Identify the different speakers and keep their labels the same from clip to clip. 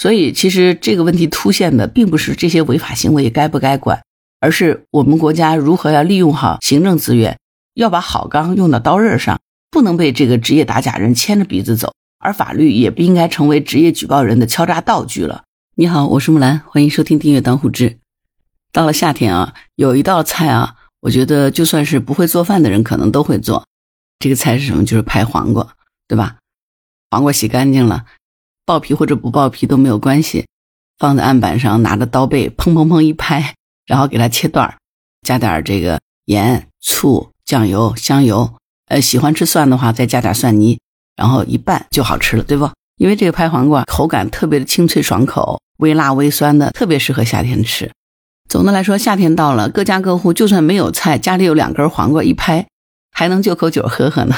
Speaker 1: 所以，其实这个问题凸显的并不是这些违法行为该不该管，而是我们国家如何要利用好行政资源，要把好钢用到刀刃上，不能被这个职业打假人牵着鼻子走，而法律也不应该成为职业举报人的敲诈道具了。你好，我是木兰，欢迎收听订阅当户知。到了夏天啊，有一道菜啊，我觉得就算是不会做饭的人可能都会做，这个菜是什么？就是拍黄瓜，对吧？黄瓜洗干净了。爆皮或者不爆皮都没有关系，放在案板上，拿着刀背砰砰砰一拍，然后给它切段儿加点这个盐、醋、酱油、香油，呃，喜欢吃蒜的话再加点蒜泥，然后一拌就好吃了，对不？因为这个拍黄瓜口感特别的清脆爽口，微辣微酸的，特别适合夏天吃。总的来说，夏天到了，各家各户就算没有菜，家里有两根黄瓜一拍，还能就口酒喝喝呢。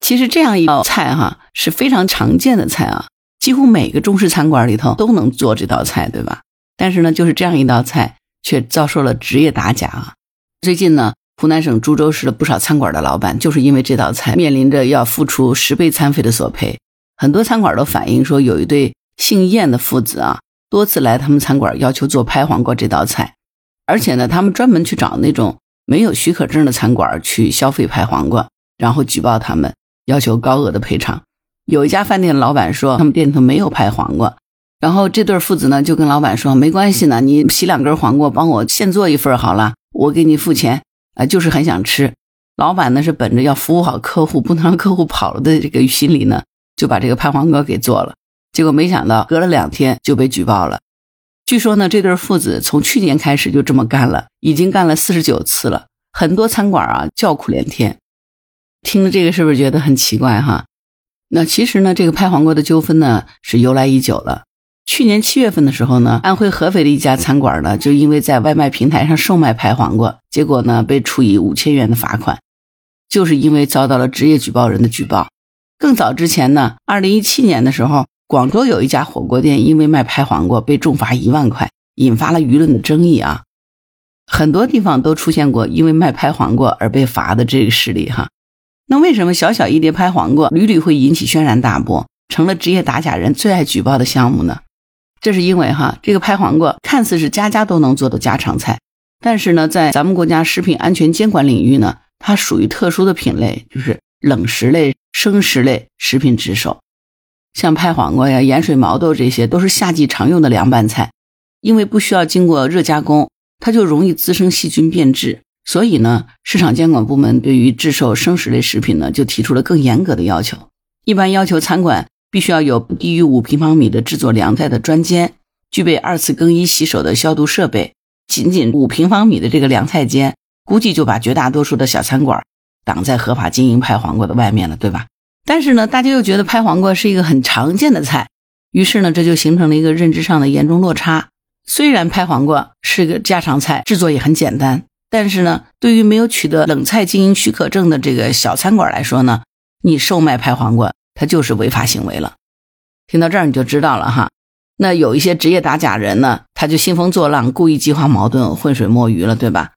Speaker 1: 其实这样一道菜哈是非常常见的菜啊。几乎每个中式餐馆里头都能做这道菜，对吧？但是呢，就是这样一道菜却遭受了职业打假啊！最近呢，湖南省株洲市的不少餐馆的老板就是因为这道菜面临着要付出十倍餐费的索赔。很多餐馆都反映说，有一对姓燕的父子啊，多次来他们餐馆要求做拍黄瓜这道菜，而且呢，他们专门去找那种没有许可证的餐馆去消费拍黄瓜，然后举报他们，要求高额的赔偿。有一家饭店的老板说，他们店里头没有拍黄瓜，然后这对父子呢就跟老板说，没关系呢，你洗两根黄瓜，帮我现做一份好了，我给你付钱，啊，就是很想吃。老板呢是本着要服务好客户，不能让客户跑了的这个心理呢，就把这个拍黄瓜给做了。结果没想到隔了两天就被举报了。据说呢，这对父子从去年开始就这么干了，已经干了四十九次了，很多餐馆啊叫苦连天。听了这个是不是觉得很奇怪哈？那其实呢，这个拍黄瓜的纠纷呢是由来已久了。去年七月份的时候呢，安徽合肥的一家餐馆呢，就因为在外卖平台上售卖拍黄瓜，结果呢被处以五千元的罚款，就是因为遭到了职业举报人的举报。更早之前呢，二零一七年的时候，广州有一家火锅店因为卖拍黄瓜被重罚一万块，引发了舆论的争议啊。很多地方都出现过因为卖拍黄瓜而被罚的这个事例哈。那为什么小小一碟拍黄瓜屡屡会引起轩然大波，成了职业打假人最爱举报的项目呢？这是因为哈，这个拍黄瓜看似是家家都能做的家常菜，但是呢，在咱们国家食品安全监管领域呢，它属于特殊的品类，就是冷食类、生食类食品之首。像拍黄瓜呀、盐水毛豆这些，都是夏季常用的凉拌菜，因为不需要经过热加工，它就容易滋生细菌变质。所以呢，市场监管部门对于制售生食类食品呢，就提出了更严格的要求。一般要求餐馆必须要有不低于五平方米的制作凉菜的专间，具备二次更衣洗手的消毒设备。仅仅五平方米的这个凉菜间，估计就把绝大多数的小餐馆挡在合法经营拍黄瓜的外面了，对吧？但是呢，大家又觉得拍黄瓜是一个很常见的菜，于是呢，这就形成了一个认知上的严重落差。虽然拍黄瓜是个家常菜，制作也很简单。但是呢，对于没有取得冷菜经营许可证的这个小餐馆来说呢，你售卖拍黄瓜，它就是违法行为了。听到这儿你就知道了哈。那有一些职业打假人呢，他就兴风作浪，故意激化矛盾，浑水摸鱼了，对吧？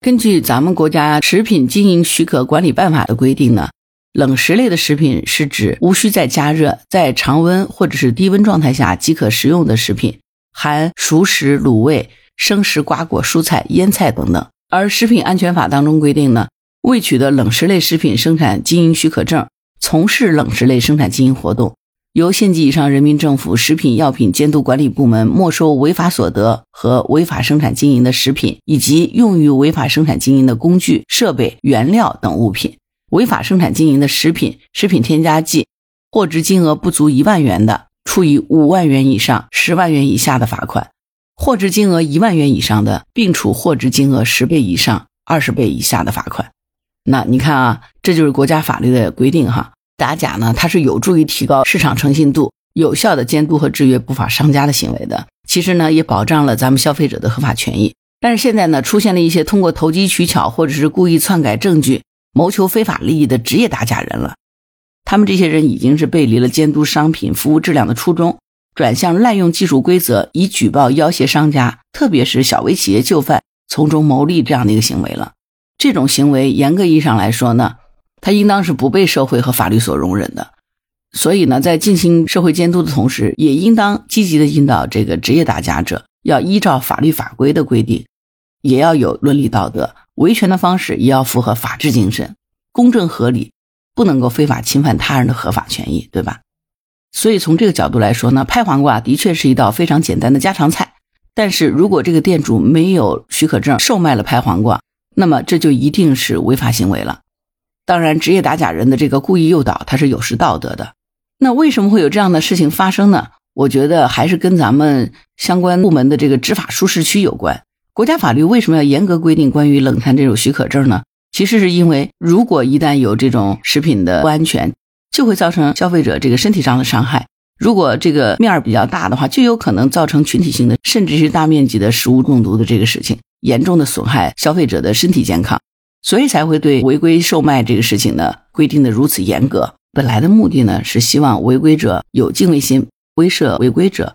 Speaker 1: 根据咱们国家食品经营许可管理办法的规定呢，冷食类的食品是指无需再加热，在常温或者是低温状态下即可食用的食品，含熟食、卤味。生食、瓜果、蔬菜、腌菜等等，而食品安全法当中规定呢，未取得冷食类食品生产经营许可证，从事冷食类生产经营活动，由县级以上人民政府食品药品监督管理部门没收违法所得和违法生产经营的食品以及用于违法生产经营的工具、设备、原料等物品；违法生产经营的食品、食品添加剂，货值金额不足一万元的，处以五万元以上十万元以下的罚款。货值金额一万元以上的，并处货值金额十倍以上二十倍以下的罚款。那你看啊，这就是国家法律的规定哈。打假呢，它是有助于提高市场诚信度，有效的监督和制约不法商家的行为的。其实呢，也保障了咱们消费者的合法权益。但是现在呢，出现了一些通过投机取巧或者是故意篡改证据，谋求非法利益的职业打假人了。他们这些人已经是背离了监督商品服务质量的初衷。转向滥用技术规则，以举报要挟商家，特别是小微企业就范，从中牟利这样的一个行为了。这种行为严格意义上来说呢，它应当是不被社会和法律所容忍的。所以呢，在进行社会监督的同时，也应当积极的引导这个职业打假者要依照法律法规的规定，也要有伦理道德，维权的方式也要符合法治精神，公正合理，不能够非法侵犯他人的合法权益，对吧？所以从这个角度来说呢，拍黄瓜的确是一道非常简单的家常菜。但是如果这个店主没有许可证售卖了拍黄瓜，那么这就一定是违法行为了。当然，职业打假人的这个故意诱导，它是有失道德的。那为什么会有这样的事情发生呢？我觉得还是跟咱们相关部门的这个执法舒适区有关。国家法律为什么要严格规定关于冷餐这种许可证呢？其实是因为，如果一旦有这种食品的不安全，就会造成消费者这个身体上的伤害。如果这个面儿比较大的话，就有可能造成群体性的，甚至是大面积的食物中毒的这个事情，严重的损害消费者的身体健康。所以才会对违规售卖这个事情呢规定的如此严格。本来的目的呢是希望违规者有敬畏心，威慑违规者。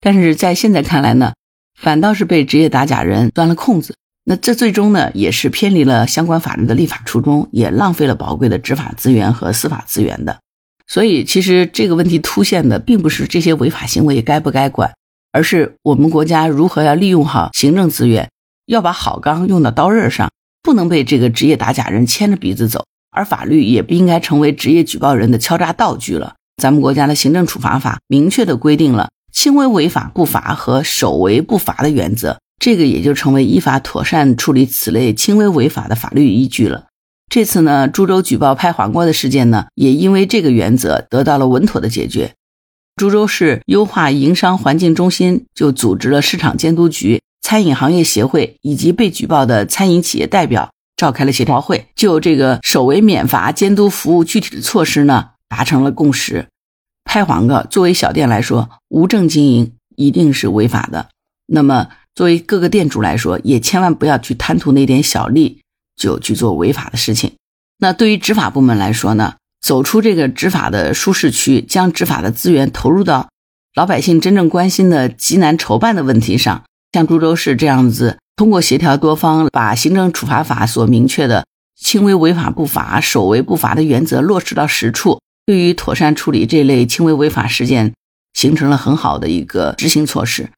Speaker 1: 但是在现在看来呢，反倒是被职业打假人钻了空子。那这最终呢也是偏离了相关法律的立法初衷，也浪费了宝贵的执法资源和司法资源的。所以，其实这个问题凸显的并不是这些违法行为该不该管，而是我们国家如何要利用好行政资源，要把好钢用到刀刃上，不能被这个职业打假人牵着鼻子走。而法律也不应该成为职业举报人的敲诈道具了。咱们国家的行政处罚法明确的规定了轻微违法不罚和首违不罚的原则，这个也就成为依法妥善处理此类轻微违法的法律依据了。这次呢，株洲举报拍黄瓜的事件呢，也因为这个原则得到了稳妥的解决。株洲市优化营商环境中心就组织了市场监督局、餐饮行业协会以及被举报的餐饮企业代表召开了协调会，就这个首违免罚监督服务具体的措施呢，达成了共识。拍黄瓜作为小店来说，无证经营一定是违法的。那么，作为各个店主来说，也千万不要去贪图那点小利。就去做违法的事情。那对于执法部门来说呢，走出这个执法的舒适区，将执法的资源投入到老百姓真正关心的急难筹办的问题上。像株洲市这样子，通过协调多方，把行政处罚法所明确的轻微违法不罚、首违不罚的原则落实到实处，对于妥善处理这类轻微违法事件，形成了很好的一个执行措施。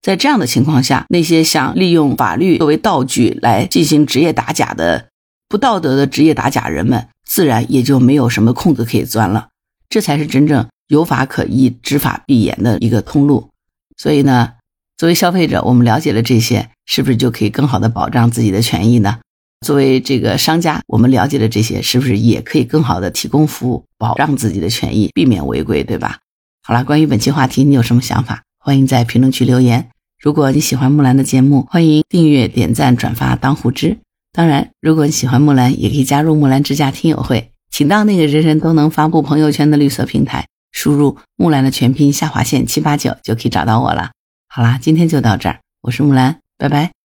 Speaker 1: 在这样的情况下，那些想利用法律作为道具来进行职业打假的不道德的职业打假人们，自然也就没有什么空子可以钻了。这才是真正有法可依、执法必严的一个通路。所以呢，作为消费者，我们了解了这些，是不是就可以更好的保障自己的权益呢？作为这个商家，我们了解了这些，是不是也可以更好的提供服务，保障自己的权益，避免违规，对吧？好了，关于本期话题，你有什么想法？欢迎在评论区留言。如果你喜欢木兰的节目，欢迎订阅、点赞、转发当护知。当然，如果你喜欢木兰，也可以加入木兰之家听友会，请到那个人人都能发布朋友圈的绿色平台，输入木兰的全拼下划线七八九就可以找到我了。好啦，今天就到这儿，我是木兰，拜拜。